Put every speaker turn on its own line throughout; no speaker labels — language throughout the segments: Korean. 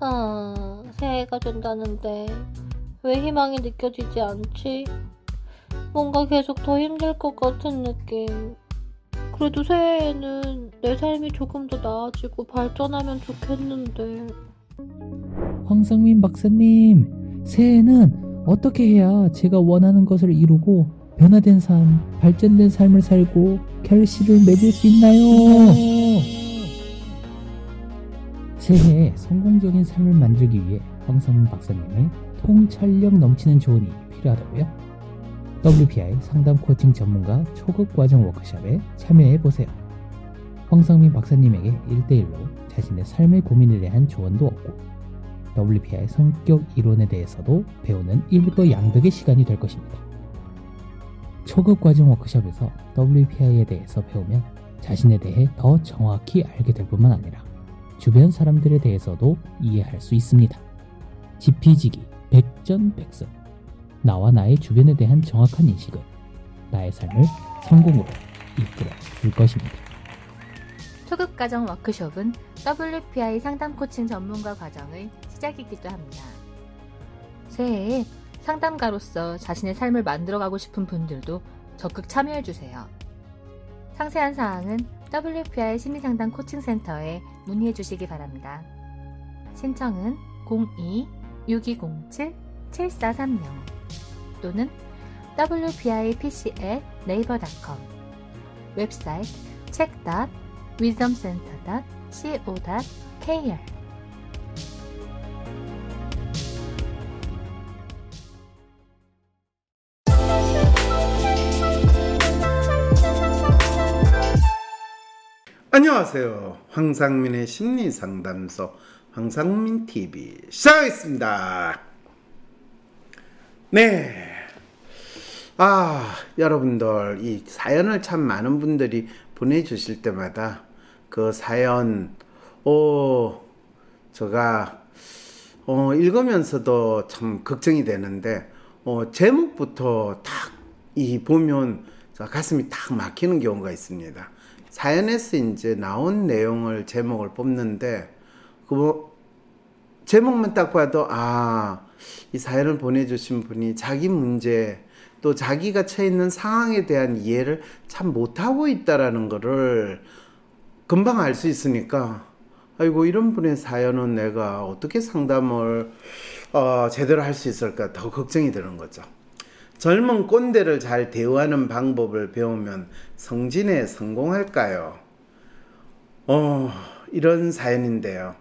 아, 새해가 된다는데 왜 희망이 느껴지지 않지? 뭔가 계속 더 힘들 것 같은 느낌. 그래도 새해에는 내 삶이 조금 더 나아지고 발전하면 좋겠는데.
황성민 박사님, 새해에는 어떻게 해야 제가 원하는 것을 이루고 변화된 삶, 발전된 삶을 살고 결실을 맺을 수 있나요? 새해에 성공적인 삶을 만들기 위해 황성민 박사님의 통찰력 넘치는 조언이 필요하다고요? WPI 상담 코칭 전문가 초급 과정 워크숍에 참여해 보세요. 황성민 박사님에게 1대1로 자신의 삶의 고민에 대한 조언도 얻고 WPI 성격 이론에 대해서도 배우는 일거양득의 시간이 될 것입니다. 초급 과정 워크숍에서 WPI에 대해서 배우면 자신에 대해 더 정확히 알게 될 뿐만 아니라 주변 사람들에 대해서도 이해할 수 있습니다. 지피지기 백전백승 나와 나의 주변에 대한 정확한 인식은 나의 삶을 성공으로 이끌어 줄 것입니다.
초급 과정 워크숍은 WPI 상담 코칭 전문가 과정의 시작이기도 합니다. 새해에 상담가로서 자신의 삶을 만들어가고 싶은 분들도 적극 참여해주세요. 상세한 사항은 WPI 심리상담 코칭센터에 문의해 주시기 바랍니다. 신청은 02-6207-7430 또는 wpipc@naver.com 웹사이트 check.wisdomcenter.co.kr
안녕하세요. 황상민의 심리 상담소 황상민 TV 시작하겠습니다. 네. 아, 여러분들 이 사연을 참 많은 분들이 보내 주실 때마다 그 사연 어 제가 어 읽으면서도 참 걱정이 되는데 어 제목부터 딱 이 보면 가슴이 딱 막히는 경우가 있습니다. 사연에서 이제 나온 내용을 제목을 뽑는데 그 뭐 제목만 딱 봐도 아, 이 사연을 보내주신 분이 자기 문제 또 자기가 처해 있는 상황에 대한 이해를 참 못하고 있다라는 거를 금방 알 수 있으니까 아이고 이런 분의 사연은 내가 어떻게 상담을 어, 제대로 할 수 있을까 더 걱정이 되는 거죠. 젊은 꼰대를 잘 대우하는 방법을 배우면 성진에 성공할까요? 어, 이런 사연인데요.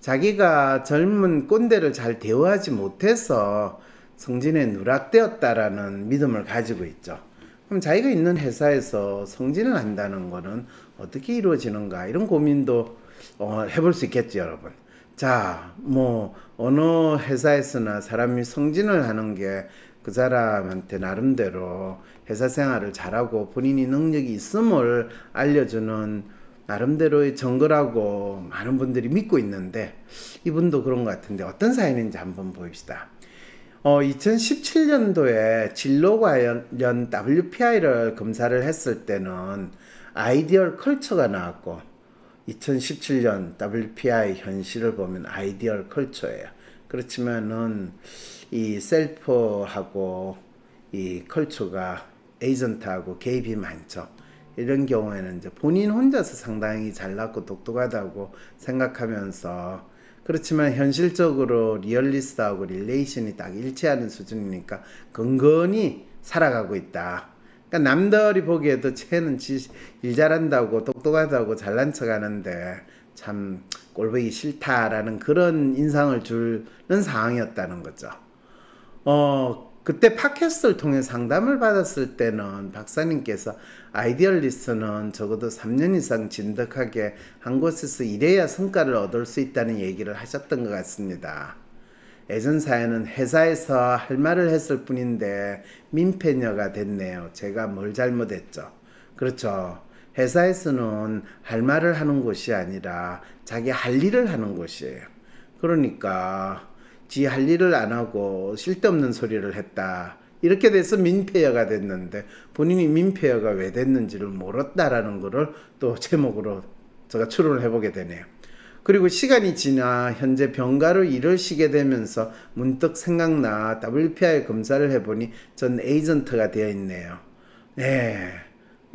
자기가 젊은 꼰대를 잘 대우하지 못해서 성진에 누락되었다라는 믿음을 가지고 있죠. 그럼 자기가 있는 회사에서 성진을 한다는 것은 어떻게 이루어지는가 이런 고민도 어, 해볼 수 있겠죠, 여러분. 자, 뭐 어느 회사에서나 사람이 성진을 하는 게 그 사람한테 나름대로 회사 생활을 잘하고 본인이 능력이 있음을 알려주는 나름대로의 정거라고 많은 분들이 믿고 있는데 이분도 그런 것 같은데 어떤 사연인지 한번 보입시다. 어, 2017년도에 진로 관련 WPI를 검사를 했을 때는 ideal culture가 나왔고 2017년 WPI 현실을 보면 ideal culture예요. 그렇지만은 이 self하고 이 culture가 agent하고 개입이 많죠. 이런 경우에는 이제 본인 혼자서 상당히 잘났고 똑똑하다고 생각하면서 그렇지만 현실적으로 realist하고 relation이 딱 일치하는 수준이니까 근근히 살아가고 있다. 그러니까 남들이 보기에도 쟤는 일 잘한다고 똑똑하다고 잘난 척 하는데 참 꼴보기 싫다라는 그런 인상을 주는 상황이었다는 거죠. 어, 그때 팟캐스트를 통해 상담을 받았을 때는 박사님께서 idealist는 적어도 3년 이상 진득하게 한 곳에서 일해야 성과를 얻을 수 있다는 얘기를 하셨던 것 같습니다. 예전 사연은 회사에서 할 말을 했을 뿐인데 민폐녀가 됐네요. 제가 뭘 잘못했죠? 그렇죠. 회사에서는 할 말을 하는 곳이 아니라 자기 할 일을 하는 곳이에요. 그러니까 지 할 일을 안 하고 쓸데없는 소리를 했다. 이렇게 돼서 민폐여가 됐는데 본인이 민폐여가 왜 됐는지를 모르다라는 거를 또 제목으로 제가 추론을 해보게 되네요. 그리고 시간이 지나 현재 병가로 일을 쉬게 되면서 문득 생각나 WPI 검사를 해보니 전 에이전트가 되어 있네요. 네.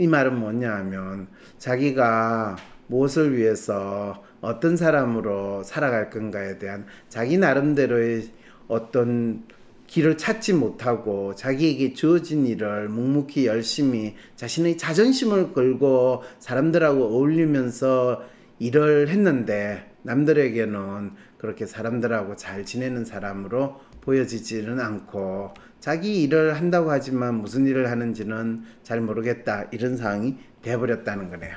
이 말은 뭐냐 하면 자기가 무엇을 위해서 어떤 사람으로 살아갈 건가에 대한 자기 나름대로의 어떤 길을 찾지 못하고 자기에게 주어진 일을 묵묵히 열심히 자신의 자존심을 걸고 사람들하고 어울리면서 일을 했는데 남들에게는 그렇게 사람들하고 잘 지내는 사람으로 보여지지는 않고 자기 일을 한다고 하지만 무슨 일을 하는지는 잘 모르겠다 이런 상황이 돼버렸다는 거네요.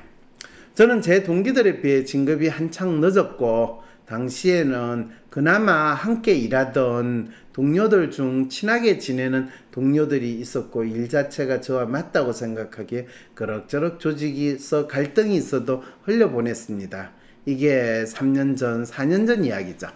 저는 제 동기들에 비해 진급이 한창 늦었고 당시에는 그나마 함께 일하던 동료들 중 친하게 지내는 동료들이 있었고 일 자체가 저와 맞다고 생각하기에 그럭저럭 조직에서 갈등이 있어도 흘려보냈습니다. 이게 3년 전, 4년 전 이야기죠.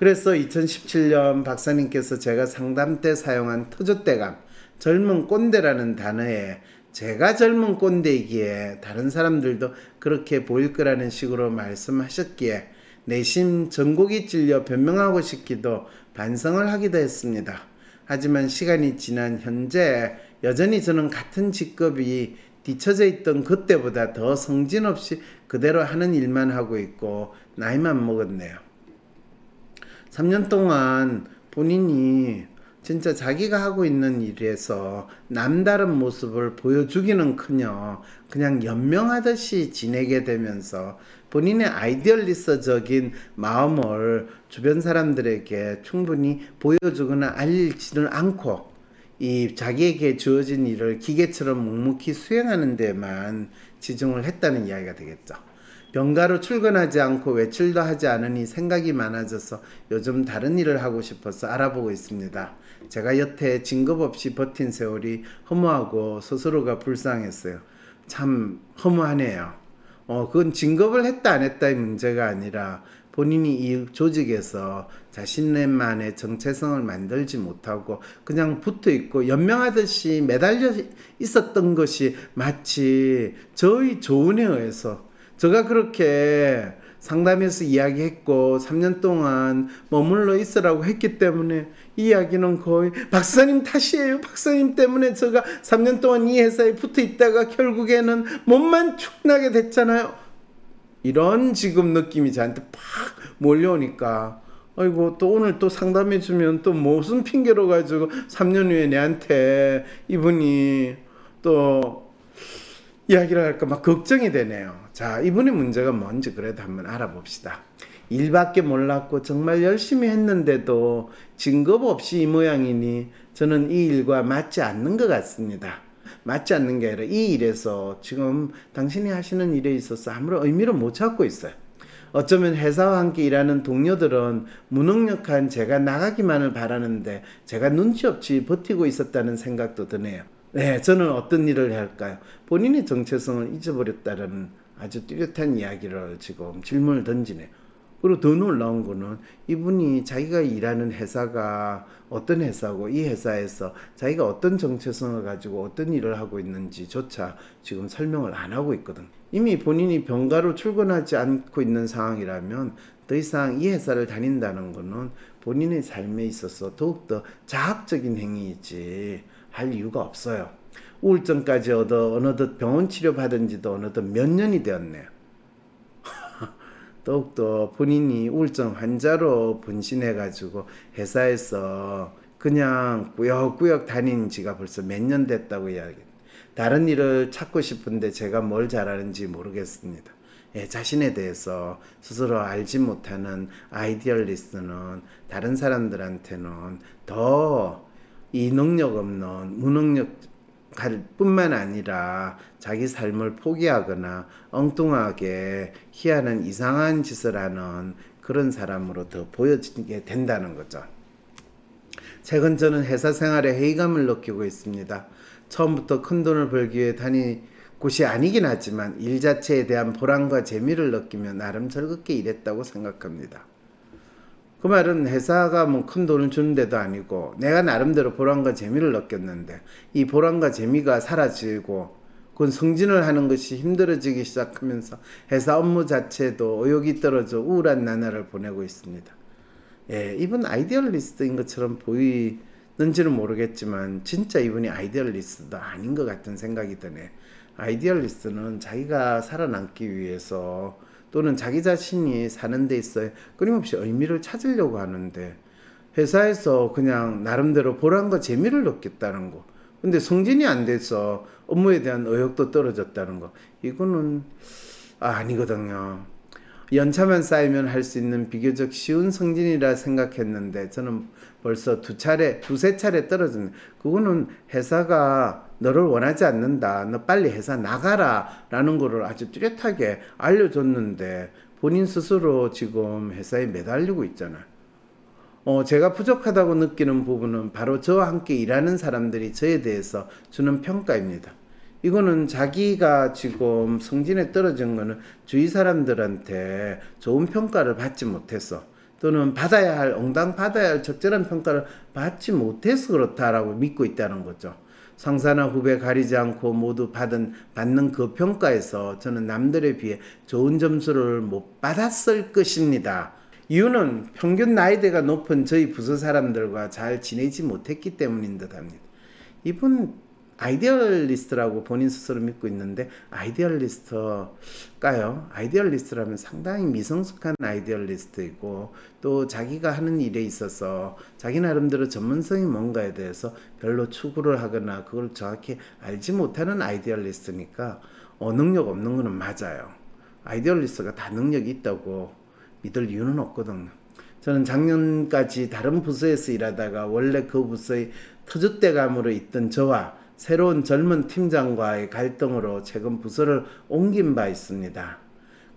그래서 2017년 박사님께서 제가 상담 때 사용한 터줏대감, 젊은 꼰대라는 단어에 제가 젊은 꼰대이기에 다른 사람들도 그렇게 보일 거라는 식으로 말씀하셨기에 내심 전곡이 찔려 변명하고 싶기도 반성을 하기도 했습니다. 하지만 시간이 지난 현재 여전히 저는 같은 직급이 뒤처져 있던 그때보다 더 성진 없이 그대로 하는 일만 하고 있고 나이만 먹었네요. 3년 동안 본인이 진짜 자기가 하고 있는 일에서 남다른 모습을 보여주기는 커녕 그냥 연명하듯이 지내게 되면서 본인의 아이디얼리스적인 마음을 주변 사람들에게 충분히 보여주거나 알리지는 않고 이 자기에게 주어진 일을 기계처럼 묵묵히 수행하는 데만 지중을 했다는 이야기가 되겠죠. 병가로 출근하지 않고 외출도 하지 않으니 생각이 많아져서 요즘 다른 일을 하고 싶어서 알아보고 있습니다. 제가 여태 진급 없이 버틴 세월이 허무하고 스스로가 불쌍했어요. 참 허무하네요. 어, 그건 진급을 했다 안 했다의 문제가 아니라 본인이 이 조직에서 자신만의 정체성을 만들지 못하고 그냥 붙어 있고 연명하듯이 매달려 있었던 것이 마치 저의 조언에 의해서 제가 그렇게 상담에서 이야기했고 3년 동안 머물러 있으라고 했기 때문에 이 이야기는 거의 박사님 탓이에요. 박사님 때문에 제가 3년 동안 이 회사에 붙어 있다가 결국에는 몸만 축나게 됐잖아요. 이런 지금 느낌이 저한테 팍 몰려오니까 아이고 또 오늘 또 상담해 주면 또 무슨 핑계로 가지고 3년 후에 내한테 이분이 또 이야기를 할까 막 걱정이 되네요. 자, 이분의 문제가 뭔지 그래도 한번 알아봅시다. 일밖에 몰랐고 정말 열심히 했는데도 진급 없이 이 모양이니 저는 이 일과 맞지 않는 것 같습니다. 맞지 않는 게 아니라 이 일에서 지금 당신이 하시는 일에 있어서 아무런 의미를 못 찾고 있어요. 어쩌면 회사와 함께 일하는 동료들은 무능력한 제가 나가기만을 바라는데 제가 눈치 없이 버티고 있었다는 생각도 드네요. 네, 저는 어떤 일을 할까요? 본인의 정체성을 잊어버렸다는 아주 뚜렷한 이야기를 지금 질문을 던지네요. 그리고 더 놀라운 거는 이분이 자기가 일하는 회사가 어떤 회사고 이 회사에서 자기가 어떤 정체성을 가지고 어떤 일을 하고 있는지조차 지금 설명을 안 하고 있거든. 이미 본인이 병가로 출근하지 않고 있는 상황이라면 더 이상 이 회사를 다닌다는 거는 본인의 삶에 있어서 더욱더 자학적인 행위이지 할 이유가 없어요. 우울증까지 얻어 어느덧 병원 치료 받은 지도 어느덧 몇 년이 되었네요. 더욱더 본인이 우울증 환자로 변신해가지고 회사에서 그냥 꾸역꾸역 다닌 지가 벌써 몇 년 됐다고 이야기. 다른 일을 찾고 싶은데 제가 뭘 잘하는지 모르겠습니다. 예, 자신에 대해서 스스로 알지 못하는 idealist는 다른 사람들한테는 더 이 능력 없는 무능력 갈 뿐만 아니라 자기 삶을 포기하거나 엉뚱하게 희한한 이상한 짓을 하는 그런 사람으로 더 보여지게 된다는 거죠. 최근 저는 회사 생활에 회의감을 느끼고 있습니다. 처음부터 큰 돈을 벌기 위해 다니 곳이 아니긴 하지만 일 자체에 대한 보람과 재미를 느끼며 나름 즐겁게 일했다고 생각합니다. 그 말은 회사가 뭐 큰 돈을 주는 데도 아니고 내가 나름대로 보람과 재미를 느꼈는데 이 보람과 재미가 사라지고 그건 승진을 하는 것이 힘들어지기 시작하면서 회사 업무 자체도 의욕이 떨어져 우울한 나날을 보내고 있습니다. 예, 이분 idealist인 것처럼 보이는지는 모르겠지만 진짜 이분이 idealist도 아닌 것 같은 생각이 드네. idealist는 자기가 살아남기 위해서 또는 자기 자신이 사는 데 있어 끊임없이 의미를 찾으려고 하는데 회사에서 그냥 나름대로 보람과 재미를 느꼈다는 거. 근데 승진이 안 돼서 업무에 대한 의욕도 떨어졌다는 거. 이거는 아, 아니거든요. 연차만 쌓이면 할 수 있는 비교적 쉬운 승진이라 생각했는데 저는 벌써 두 차례, 두세 차례 떨어졌네. 그거는 회사가 너를 원하지 않는다. 너 빨리 회사 나가라. 라는 거를 아주 뚜렷하게 알려줬는데 본인 스스로 지금 회사에 매달리고 있잖아요. 어, 제가 부족하다고 느끼는 부분은 바로 저와 함께 일하는 사람들이 저에 대해서 주는 평가입니다. 이거는 자기가 지금 성진에 떨어진 거는 주위 사람들한테 좋은 평가를 받지 못해서 또는 받아야 할 엉당 받아야 할 적절한 평가를 받지 못해서 그렇다라고 믿고 있다는 거죠. 상사나 후배 가리지 않고 모두 받은 받는 그 평가에서 저는 남들에 비해 좋은 점수를 못 받았을 것입니다. 이유는 평균 나이대가 높은 저희 부서 사람들과 잘 지내지 못했기 때문인 듯 합니다. 이분 idealist라고 본인 스스로 믿고 있는데 idealist일까요? idealist라면 상당히 미성숙한 idealist이고 또 자기가 하는 일에 있어서 자기 나름대로 전문성이 뭔가에 대해서 별로 추구를 하거나 그걸 정확히 알지 못하는 idealist니까 어, 능력 없는 거는 맞아요. idealist가 다 능력이 있다고 믿을 이유는 없거든요. 저는 작년까지 다른 부서에서 일하다가 원래 그 부서의 터줏대감으로 있던 저와 새로운 젊은 팀장과의 갈등으로 최근 부서를 옮긴 바 있습니다.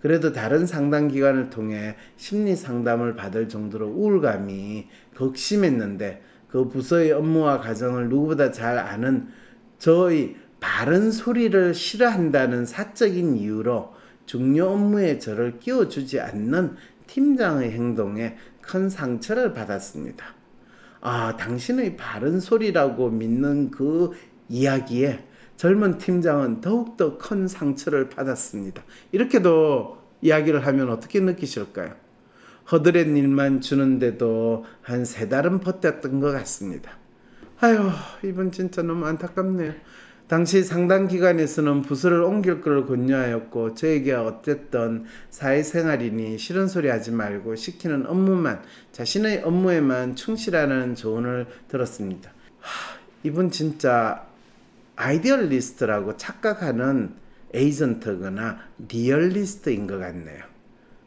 그래도 다른 상담 기관을 통해 심리 상담을 받을 정도로 우울감이 극심했는데 그 부서의 업무와 과정을 누구보다 잘 아는 저의 바른 소리를 싫어한다는 사적인 이유로 중요 업무에 저를 끼워주지 않는 팀장의 행동에 큰 상처를 받았습니다. 아, 당신의 바른 소리라고 믿는 그 이야기에 젊은 팀장은 더욱더 큰 상처를 받았습니다. 이렇게도 이야기를 하면 어떻게 느끼실까요? 허드렛 일만 주는데도 한 세 달은 버텼던 것 같습니다. 아유, 이분 진짜 너무 안타깝네요. 당시 상담 기관에서는 부서를 옮길 것을 권유하였고 저에게 어쨌든 사회생활이니 싫은 소리 하지 말고 시키는 업무만 자신의 업무에만 충실하는 조언을 들었습니다. 하, 이분 진짜 idealist라고 착각하는 agent거나 realist인 것 같네요.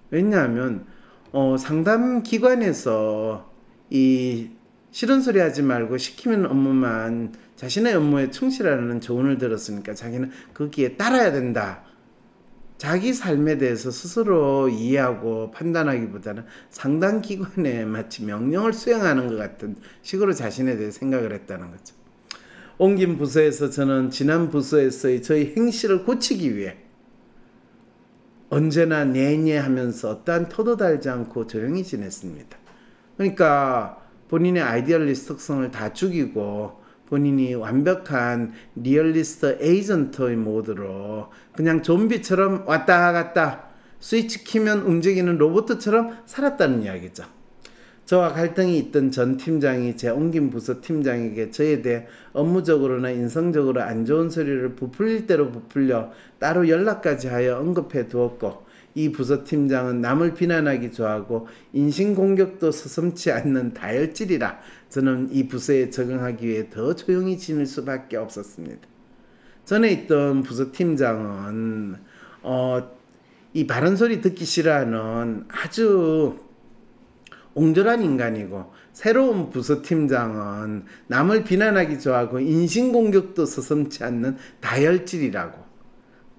왜냐하면 어, 상담 기관에서 이 싫은 소리 하지 말고 시키면 업무만 자신의 업무에 충실하는 조언을 들었으니까 자기는 거기에 따라야 된다. 자기 삶에 대해서 스스로 이해하고 판단하기보다는 상담 기관에 마치 명령을 수행하는 것 같은 식으로 자신에 대해 생각을 했다는 거죠. 옮긴 부서에서 저는 지난 부서에서의 저희 행실을 고치기 위해 언제나 내내 하면서 어떠한 터도 달지 않고 조용히 지냈습니다. 그러니까 본인의 idealist 특성을 다 죽이고 본인이 완벽한 realist agent의 모드로 그냥 좀비처럼 왔다 갔다 스위치 키면 움직이는 로봇처럼 살았다는 이야기죠. 저와 갈등이 있던 전 팀장이 제 옮긴 부서 팀장에게 저에 대해 업무적으로나 인성적으로 안 좋은 소리를 부풀릴 대로 부풀려 따로 연락까지 하여 언급해 두었고 이 부서 팀장은 남을 비난하기 좋아하고 인신공격도 서슴치 않는 다혈질이라 저는 이 부서에 적응하기 위해 더 조용히 지낼 수밖에 없었습니다. 전에 있던 부서 팀장은 어, 이 바른 소리 듣기 싫어하는 아주 옹졸한 인간이고 새로운 부서팀장은 남을 비난하기 좋아하고 인신공격도 서슴치 않는 다혈질이라고.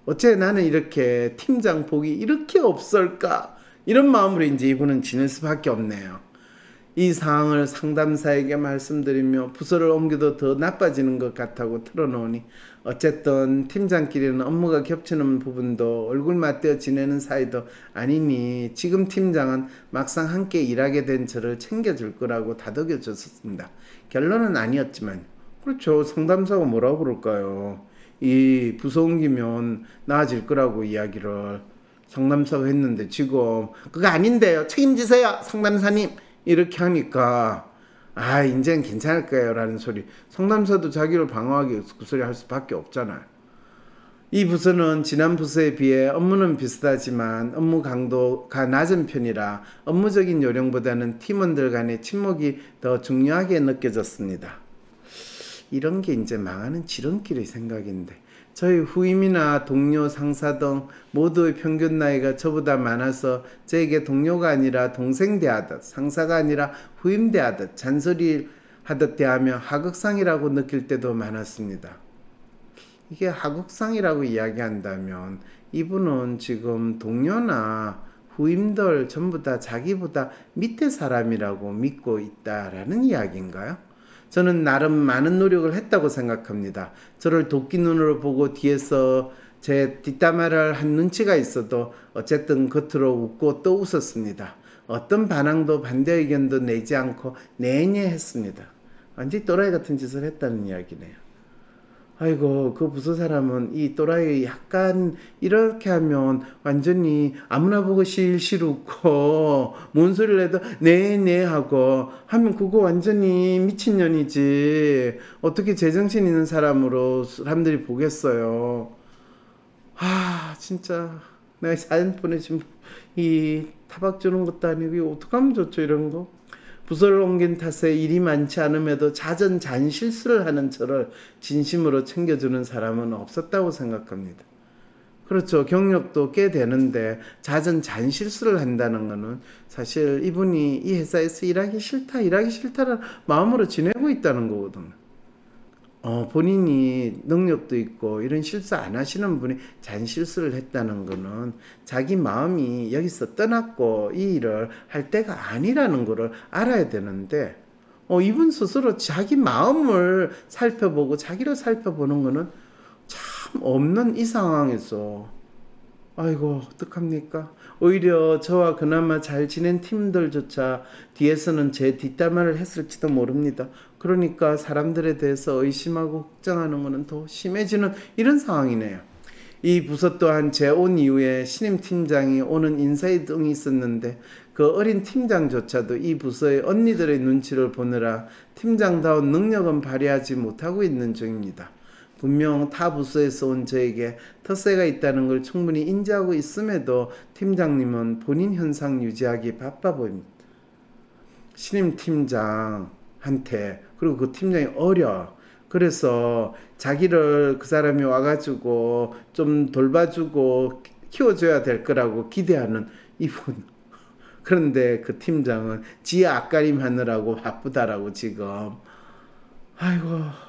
어째 나는 이렇게 팀장 복이 이렇게 없을까? 이런 마음으로 이제 이분은 지낼 수밖에 없네요. 이 상황을 상담사에게 말씀드리며 부서를 옮겨도 더 나빠지는 것 같다고 틀어놓으니 어쨌든 팀장끼리는 업무가 겹치는 부분도 얼굴 맞대어 지내는 사이도 아니니 지금 팀장은 막상 함께 일하게 된 저를 챙겨줄 거라고 다독여 줬었습니다. 결론은 아니었지만 그렇죠. 상담사가 뭐라고 그럴까요? 이 부서 옮기면 나아질 거라고 이야기를 상담사가 했는데 지금 그거 아닌데요. 책임지세요. 상담사님. 이렇게 하니까 아, 이제는 괜찮을 거예요. 라는 소리. 상담사도 자기를 방어하기 위해서 그 소리 할 수밖에 없잖아요. 이 부서는 지난 부서에 비해 업무는 비슷하지만 업무 강도가 낮은 편이라 업무적인 요령보다는 팀원들 간의 친목이 더 중요하게 느껴졌습니다. 이런 게 이제 망하는 지름길의 생각인데 저희 후임이나 동료, 상사 등 모두의 평균 나이가 저보다 많아서 저에게 동료가 아니라 동생 대하듯 상사가 아니라 후임 대하듯 잔소리 하듯 대하며 하극상이라고 느낄 때도 많았습니다. 이게 하극상이라고 이야기한다면 이분은 지금 동료나 후임들 전부 다 자기보다 밑에 사람이라고 믿고 있다라는 이야기인가요? 저는 나름 많은 노력을 했다고 생각합니다. 저를 도끼 눈으로 보고 뒤에서 제 뒷담화를 한 눈치가 있어도 어쨌든 겉으로 웃고 또 웃었습니다. 어떤 반항도 반대 의견도 내지 않고 내내 했습니다. 완전히 또라이 같은 짓을 했다는 이야기네요. 아이고 그 부서 사람은 이 또라이 약간 이렇게 하면 완전히 아무나 보고 실실 웃고 뭔 소리를 해도 네네 하고 하면 그거 완전히 미친년이지. 어떻게 제정신 있는 사람으로 사람들이 보겠어요? 아 진짜. 내가 사연 보내준 이 타박 주는 것도 아니고 어떡하면 좋죠 이런 거 부서를 옮긴 탓에 일이 많지 않음에도 자전잔 실수를 하는 저를 진심으로 챙겨주는 사람은 없었다고 생각합니다. 그렇죠. 경력도 꽤 되는데 자전잔 실수를 한다는 것은 사실 이분이 이 회사에서 일하기 싫다, 일하기 싫다는 마음으로 지내고 있다는 거거든요. 어, 본인이 능력도 있고 이런 실수 안 하시는 분이 잔 실수를 했다는 거는 자기 마음이 여기서 떠났고 이 일을 할 때가 아니라는 거를 알아야 되는데 어, 이분 스스로 자기 마음을 살펴보고 자기를 살펴보는 거는 참 없는 이 상황에서 아이고 어떡합니까? 오히려 저와 그나마 잘 지낸 팀들조차 뒤에서는 제 뒷담화를 했을지도 모릅니다. 그러니까 사람들에 대해서 의심하고 걱정하는 것은 더 심해지는 이런 상황이네요. 이 부서 또한 제 온 이후에 신임 팀장이 오는 인사의 등이 있었는데 그 어린 팀장조차도 이 부서의 언니들의 눈치를 보느라 팀장다운 능력은 발휘하지 못하고 있는 중입니다. 분명 타 부서에서 온 저에게 텃세가 있다는 걸 충분히 인지하고 있음에도 팀장님은 본인 현상 유지하기 바빠 보입니다. 신임 팀장한테 그리고 그 팀장이 어려. 그래서 자기를 그 사람이 와가지고 좀 돌봐주고 키워줘야 될 거라고 기대하는 이분. 그런데 그 팀장은 지 앞가림 하느라고 바쁘다라고 지금. 아이고.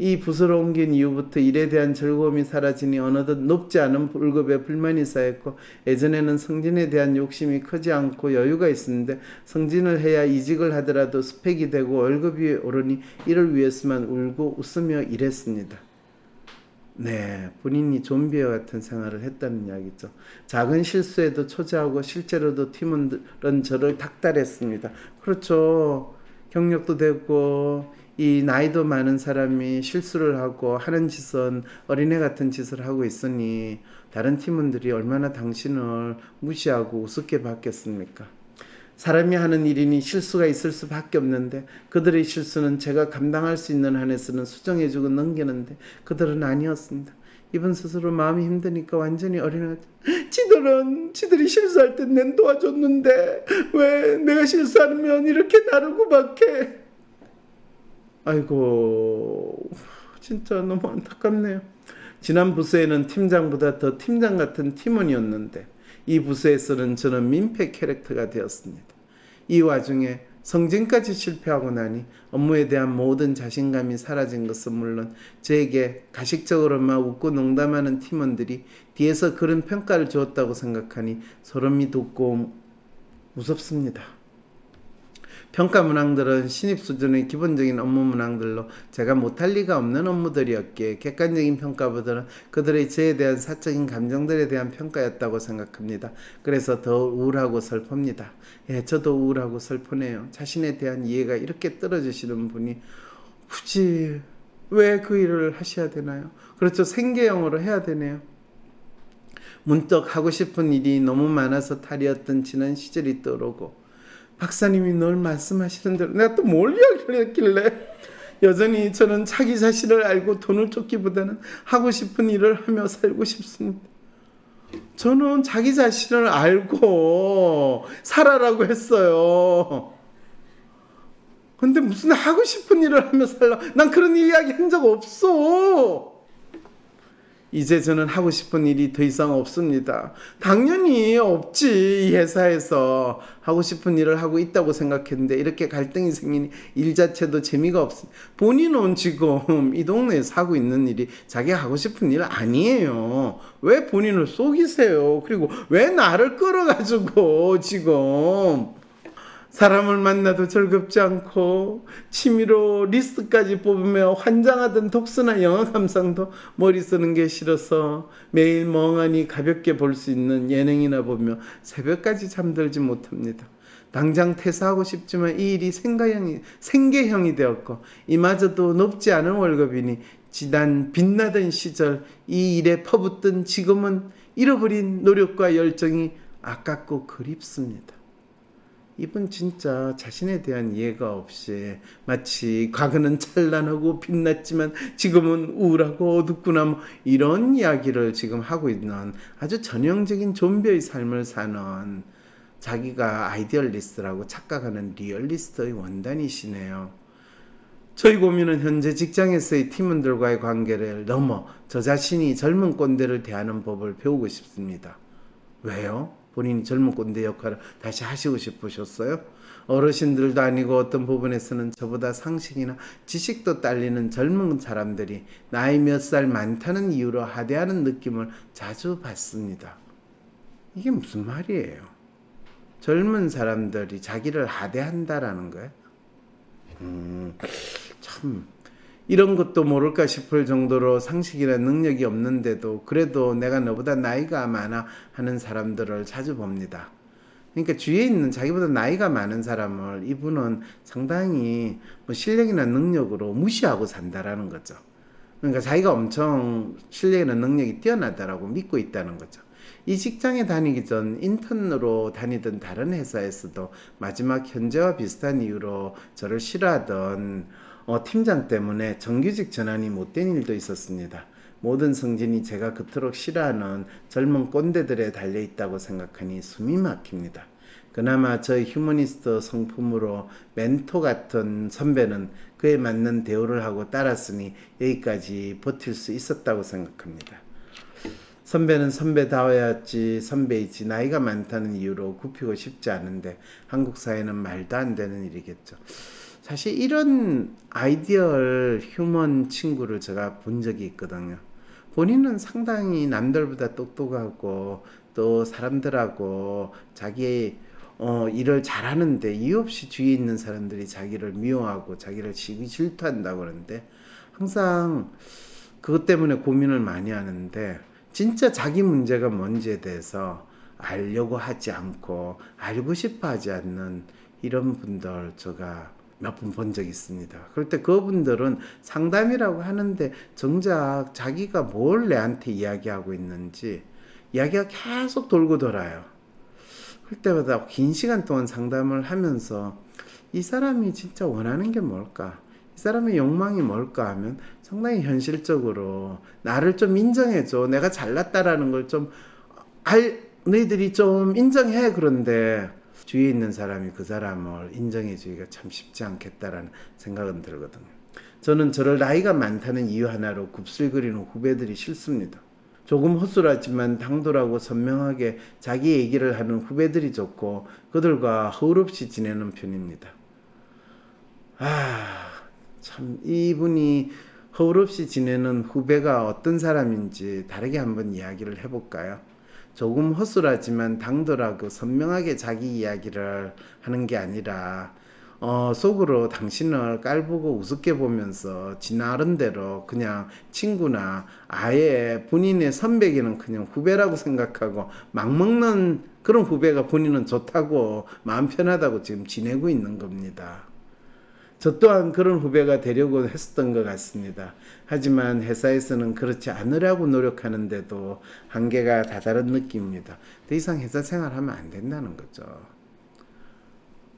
이 부서로 옮긴 이후부터 일에 대한 즐거움이 사라지니 어느덧 높지 않은 월급에 불만이 쌓였고 예전에는 승진에 대한 욕심이 크지 않고 여유가 있었는데 승진을 해야 이직을 하더라도 스펙이 되고 월급이 오르니 이를 위해서만 울고 웃으며 일했습니다. 네, 본인이 좀비와 같은 생활을 했다는 이야기죠. 작은 실수에도 초조하고 실제로도 팀원들은 저를 닥달했습니다. 그렇죠. 경력도 되고 이 나이도 많은 사람이 실수를 하고 하는 짓은 어린애 같은 짓을 하고 있으니 다른 팀원들이 얼마나 당신을 무시하고 우습게 봤겠습니까? 사람이 하는 일이니 실수가 있을 수밖에 없는데 그들의 실수는 제가 감당할 수 있는 한에서는 수정해주고 넘기는데 그들은 아니었습니다. 이분 스스로 마음이 힘드니까 완전히 어린애 지들은 지들이 실수할 땐 낸 도와줬는데 왜 내가 실수하면 이렇게 나를 구박해 아이고 진짜 너무 안타깝네요. 지난 부서에는 팀장보다 더 팀장 같은 팀원이었는데 이 부서에서는 저는 민폐 캐릭터가 되었습니다. 이 와중에 성진까지 실패하고 나니 업무에 대한 모든 자신감이 사라진 것은 물론 저에게 가식적으로만 웃고 농담하는 팀원들이 뒤에서 그런 평가를 주었다고 생각하니 소름이 돋고 무섭습니다. 평가 문항들은 신입 수준의 기본적인 업무 문항들로 제가 못할 리가 없는 업무들이었기에 객관적인 평가보다는 그들의 저에 대한 사적인 감정들에 대한 평가였다고 생각합니다. 그래서 더 우울하고 슬픕니다. 예, 저도 우울하고 슬프네요. 자신에 대한 이해가 이렇게 떨어지시는 분이 굳이 왜 그 일을 하셔야 되나요? 그렇죠. 생계형으로 해야 되네요. 문득 하고 싶은 일이 너무 많아서 탈이었던 지난 시절이 떠오르고 박사님이 늘 말씀하시는 대로 내가 또 뭘 이야기를 했길래 여전히 저는 자기 자신을 알고 돈을 쫓기보다는 하고 싶은 일을 하며 살고 싶습니다. 저는 자기 자신을 알고 살아라고 했어요. 근데 무슨 하고 싶은 일을 하며 살라? 난 그런 이야기 한 적 없어. 이제 저는 하고 싶은 일이 더 이상 없습니다. 당연히 없지. 이 회사에서 하고 싶은 일을 하고 있다고 생각했는데 이렇게 갈등이 생기니 일 자체도 재미가 없습니다. 본인은 지금 이 동네에서 하고 있는 일이 자기가 하고 싶은 일 아니에요. 왜 본인을 속이세요? 그리고 왜 나를 끌어가지고 지금 사람을 만나도 즐겁지 않고 취미로 리스트까지 뽑으며 환장하던 독서나 영화 감상도 머리 쓰는 게 싫어서 매일 멍하니 가볍게 볼 수 있는 예능이나 보며 새벽까지 잠들지 못합니다. 당장 퇴사하고 싶지만 이 일이 생가형이, 생계형이 되었고 이마저도 높지 않은 월급이니 지난 빛나던 시절 이 일에 퍼붓던 지금은 잃어버린 노력과 열정이 아깝고 그립습니다. 이분 진짜 자신에 대한 이해가 없이 마치 과거는 찬란하고 빛났지만 지금은 우울하고 어둡구나 뭐 이런 이야기를 지금 하고 있는 아주 전형적인 좀비의 삶을 사는 자기가 idealist라고 착각하는 realist의 원단이시네요. 저희 고민은 현재 직장에서의 팀원들과의 관계를 넘어 저 자신이 젊은 꼰대를 대하는 법을 배우고 싶습니다. 왜요? 본인이 젊은 꼰대 역할을 다시 하시고 싶으셨어요? 어르신들도 아니고 어떤 부분에서는 저보다 상식이나 지식도 딸리는 젊은 사람들이 나이 몇 살 많다는 이유로 하대하는 느낌을 자주 받습니다. 이게 무슨 말이에요? 젊은 사람들이 자기를 하대한다라는 거예요? 음, 참 이런 것도 모를까 싶을 정도로 상식이나 능력이 없는데도 그래도 내가 너보다 나이가 많아 하는 사람들을 자주 봅니다. 그러니까 주위에 있는 자기보다 나이가 많은 사람을 이분은 상당히 뭐 실력이나 능력으로 무시하고 산다라는 거죠. 그러니까 자기가 엄청 실력이나 능력이 뛰어나다라고 믿고 있다는 거죠. 이 직장에 다니기 전 인턴으로 다니던 다른 회사에서도 마지막 현재와 비슷한 이유로 저를 싫어하던 어, 팀장 때문에 정규직 전환이 못된 일도 있었습니다. 모든 승진이 제가 그토록 싫어하는 젊은 꼰대들에 달려 있다고 생각하니 숨이 막힙니다. 그나마 저의 휴머니스트 성품으로 멘토 같은 선배는 그에 맞는 대우를 하고 따랐으니 여기까지 버틸 수 있었다고 생각합니다. 선배는 선배다워야지 선배이지 나이가 많다는 이유로 굽히고 싶지 않은데 한국 사회는 말도 안 되는 일이겠죠. 사실 이런 ideal human 친구를 제가 본 적이 있거든요. 본인은 상당히 남들보다 똑똑하고 또 사람들하고 자기 어, 일을 잘하는데 이유 없이 주위에 있는 사람들이 자기를 미워하고 자기를 시기 질투한다고 그러는데 항상 그것 때문에 고민을 많이 하는데 진짜 자기 문제가 뭔지에 대해서 알려고 하지 않고 알고 싶어 하지 않는 이런 분들 제가 몇 분 본 적이 있습니다. 그럴 때 그분들은 상담이라고 하는데 정작 자기가 뭘 내한테 이야기하고 있는지 이야기가 계속 돌고 돌아요. 그럴 때마다 긴 시간 동안 상담을 하면서 이 사람이 진짜 원하는 게 뭘까? 이 사람의 욕망이 뭘까 하면 상당히 현실적으로 나를 좀 인정해줘. 내가 잘났다라는 걸 좀 알, 너희들이 좀 인정해. 그런데 주위에 있는 사람이 그 사람을 인정해 주기가 참 쉽지 않겠다라는 생각은 들거든요. 저는 저를 나이가 많다는 이유 하나로 굽슬거리는 후배들이 싫습니다. 조금 허술하지만 당돌하고 선명하게 자기 얘기를 하는 후배들이 좋고 그들과 허울없이 지내는 편입니다. 아, 참 이분이 허울없이 지내는 후배가 어떤 사람인지 다르게 한번 이야기를 해볼까요? 조금 허술하지만 당돌하고 선명하게 자기 이야기를 하는 게 아니라 어, 속으로 당신을 깔보고 우습게 보면서 지 나름대로 그냥 친구나 아예 본인의 선배기는 그냥 후배라고 생각하고 막 먹는 그런 후배가 본인은 좋다고 마음 편하다고 지금 지내고 있는 겁니다. 저 또한 그런 후배가 되려고 했었던 것 같습니다. 하지만 회사에서는 그렇지 않으라고 노력하는데도 한계가 다다른 느낌입니다. 더 이상 회사 생활하면 안 된다는 거죠.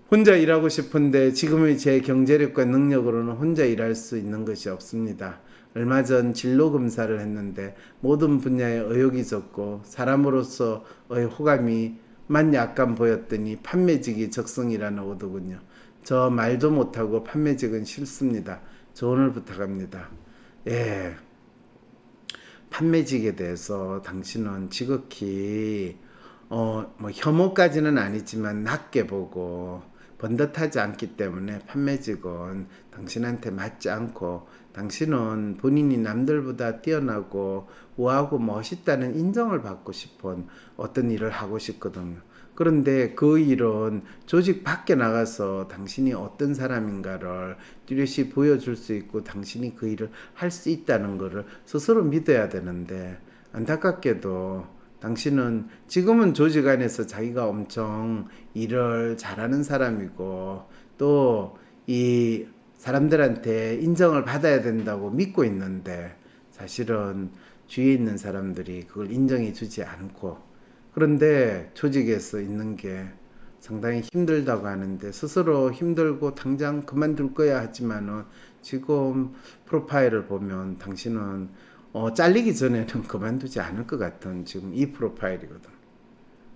혼자 일하고 싶은데 지금의 제 경제력과 능력으로는 혼자 일할 수 있는 것이 없습니다. 얼마 전 진로 검사를 했는데 모든 분야에 의욕이 적고 사람으로서의 호감이 만 약간 보였더니 판매직이 적성이라는 오더군요. 저 말도 못하고 판매직은 싫습니다. 조언을 부탁합니다. 예. 판매직에 대해서 당신은 지극히 어, 뭐 혐오까지는 아니지만 낮게 보고 번듯하지 않기 때문에 판매직은 당신한테 맞지 않고 당신은 본인이 남들보다 뛰어나고 우아하고 멋있다는 인정을 받고 싶은 어떤 일을 하고 싶거든요. 그런데 그 일은 조직 밖에 나가서 당신이 어떤 사람인가를 뚜렷이 보여줄 수 있고 당신이 그 일을 할 수 있다는 것을 스스로 믿어야 되는데 안타깝게도 당신은 지금은 조직 안에서 자기가 엄청 일을 잘하는 사람이고 또 이 사람들한테 인정을 받아야 된다고 믿고 있는데 사실은 주위에 있는 사람들이 그걸 인정해 주지 않고 그런데 조직에서 있는 게 상당히 힘들다고 하는데 스스로 힘들고 당장 그만둘 거야 하지만은 지금 프로파일을 보면 당신은 어, 잘리기 전에는 그만두지 않을 것 같은 지금 이 프로파일이거든.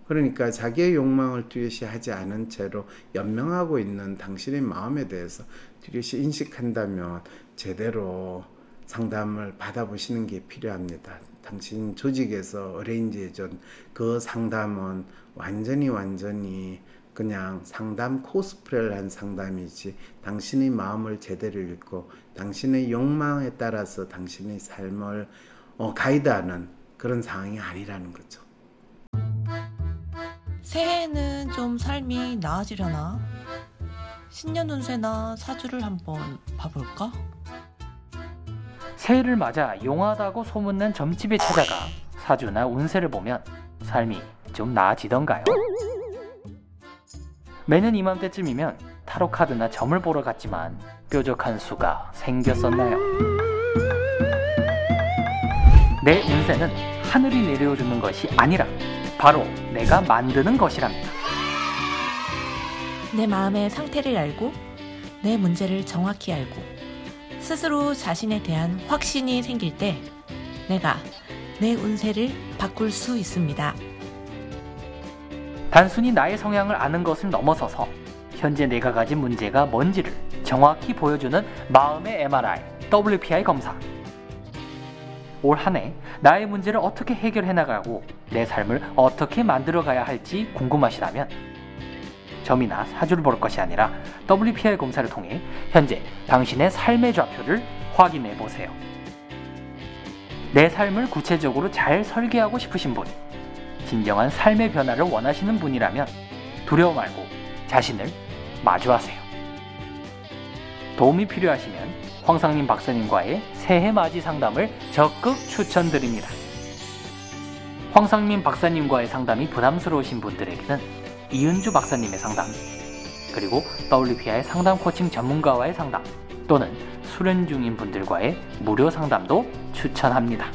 그러니까 자기의 욕망을 뚜렷이 하지 않은 채로 연명하고 있는 당신의 마음에 대해서 뚜렷이 인식한다면 제대로 상담을 받아보시는 게 필요합니다. 당신 조직에서 어레인지 해준 그 상담은 완전히 완전히 그냥 상담 코스프레를 한 상담이지 당신의 마음을 제대로 읽고 당신의 욕망에 따라서 당신의 삶을 어, 가이드하는 그런 상황이 아니라는 거죠.
새해에는 좀 삶이 나아지려나? 신년 운세나 사주를 한번 봐볼까?
새해를 맞아 용하다고 소문난 점집에 찾아가 사주나 운세를 보면 삶이 좀 나아지던가요? 매년 이맘때쯤이면 타로 카드나 점을 보러 갔지만 뾰족한 수가 생겼었나요? 내 운세는 하늘이 내려주는 것이 아니라 바로 내가 만드는 것이랍니다.
내 마음의 상태를 알고 내 문제를 정확히 알고 스스로 자신에 대한 확신이 생길 때 내가 내 운세를 바꿀 수 있습니다.
단순히 나의 성향을 아는 것을 넘어서서 현재 내가 가진 문제가 뭔지를 정확히 보여주는 마음의 MRI, WPI 검사. 올 한 해 나의 문제를 어떻게 해결해 나가고 내 삶을 어떻게 만들어 가야 할지 궁금하시다면 점이나 사주를 볼 것이 아니라 WPI 검사를 통해 현재 당신의 삶의 좌표를 확인해 보세요. 내 삶을 구체적으로 잘 설계하고 싶으신 분, 진정한 삶의 변화를 원하시는 분이라면 두려워 말고 자신을 마주하세요. 도움이 필요하시면 황상님 박사님과의 새해 맞이 상담을 적극 추천드립니다. 황상민 박사님과의 상담이 부담스러우신 분들에게는 이은주 박사님의 상담, 그리고 WPI 상담 코칭 전문가와의 상담, 또는 수련 중인 분들과의 무료 상담도 추천합니다.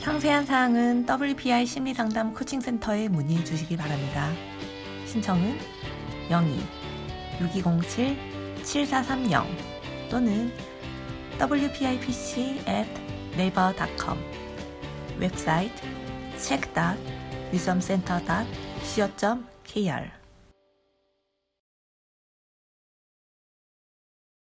상세한 사항은 WPI 심리상담 코칭센터에 문의해 주시기 바랍니다. 신청은 02-6207-7430 또는 wpipc at naver.com 웹사이트 check.wisdomcenter.co.kr